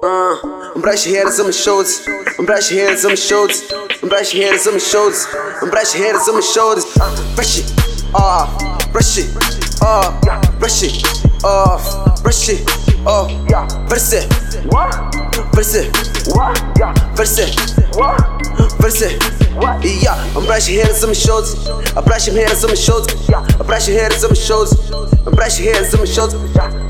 Uh, I'm brush your head my shoulders. I'm brush your head my shoulders. I'm brush your head my shoulders. I'm brush your head my shoulders. Brush it off, brush it off, brush it off, brush it off. Verse it, verse it, verse it, verse it. Yeah, I'm brushing hairs on my shoulders. I brush your hairs on my shoulders. I brush your hairs on my shoulders. I brush your hairs on my shoulders.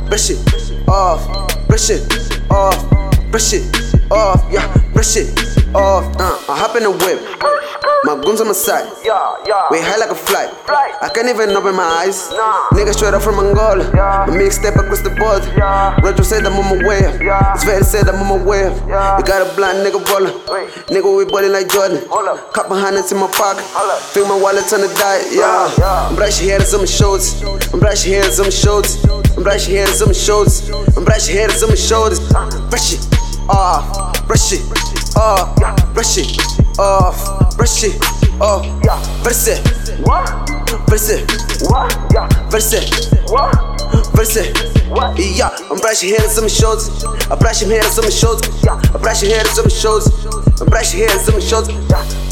Brush it off, brush it off, brush it off, yeah, brush it off. Uh, I hop in the whip, my goons on my side. Yeah, yeah. We high like a flight. I can't even open my eyes. Nigga straight up from Angola. My mix step across the border. Retro said I'm on my way. It's very said I'm on my way. You got a blind nigga roller. Nigga, we ballin' like Jordan. Couple hundreds in my pocket. Feel my wallet on the diet, yeah. I'm brushing hairs on my shoulders. I'm brushing hairs on my shoulders. I'm brushing hairs on my shoulders. I'm brushing hairs on my shoulders. Brush it off, brush it off, brush it off, brush it off. Verse it, oh, verse it, What? Yeah. verse it, What? verse it. Yeah, I'm brushing hairs on my shoulders. I brush your hairs on my shoulders. I brush your hairs on my shoulders. I brush hairs on my shoulders.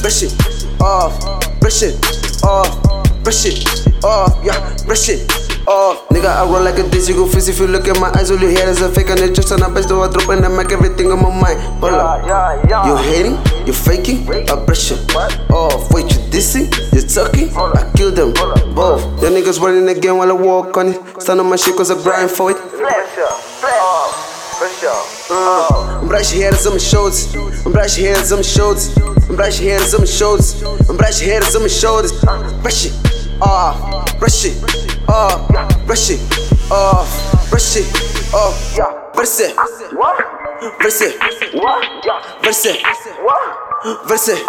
Brush it off, brush it off, brush it off. Yeah, brush it off. Nigga, I roll like a dizzy go fizzy. If you look at my eyes, all you hear is a fake and it's just on a best do I drop and I make everything on my mind. Hold up. You hating? You faking? I brush it off. Wait, you dissing? You talking? I kill them both. Your niggas running again while I walk on it. Stand on my shit cause I grind for it. Uh, I'm brushing hairs on my shoulders. I'm brushing hairs on my shoulders. I'm brushing hairs on my shoulders. I'm brushing hairs on my shoulders. Brush it off, brush it off, brush it off, brush it off. Verse it, verse it, verse verse it.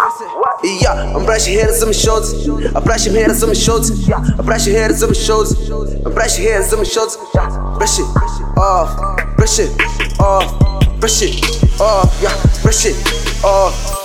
Yeah, I'm brushing hairs on my shoulders. I brush your hairs on my shoulders. I brush your hairs on my shoulders. I brush your hairs on my shoulders. Brush it off, brush it off, brush it off, yeah, brush it off.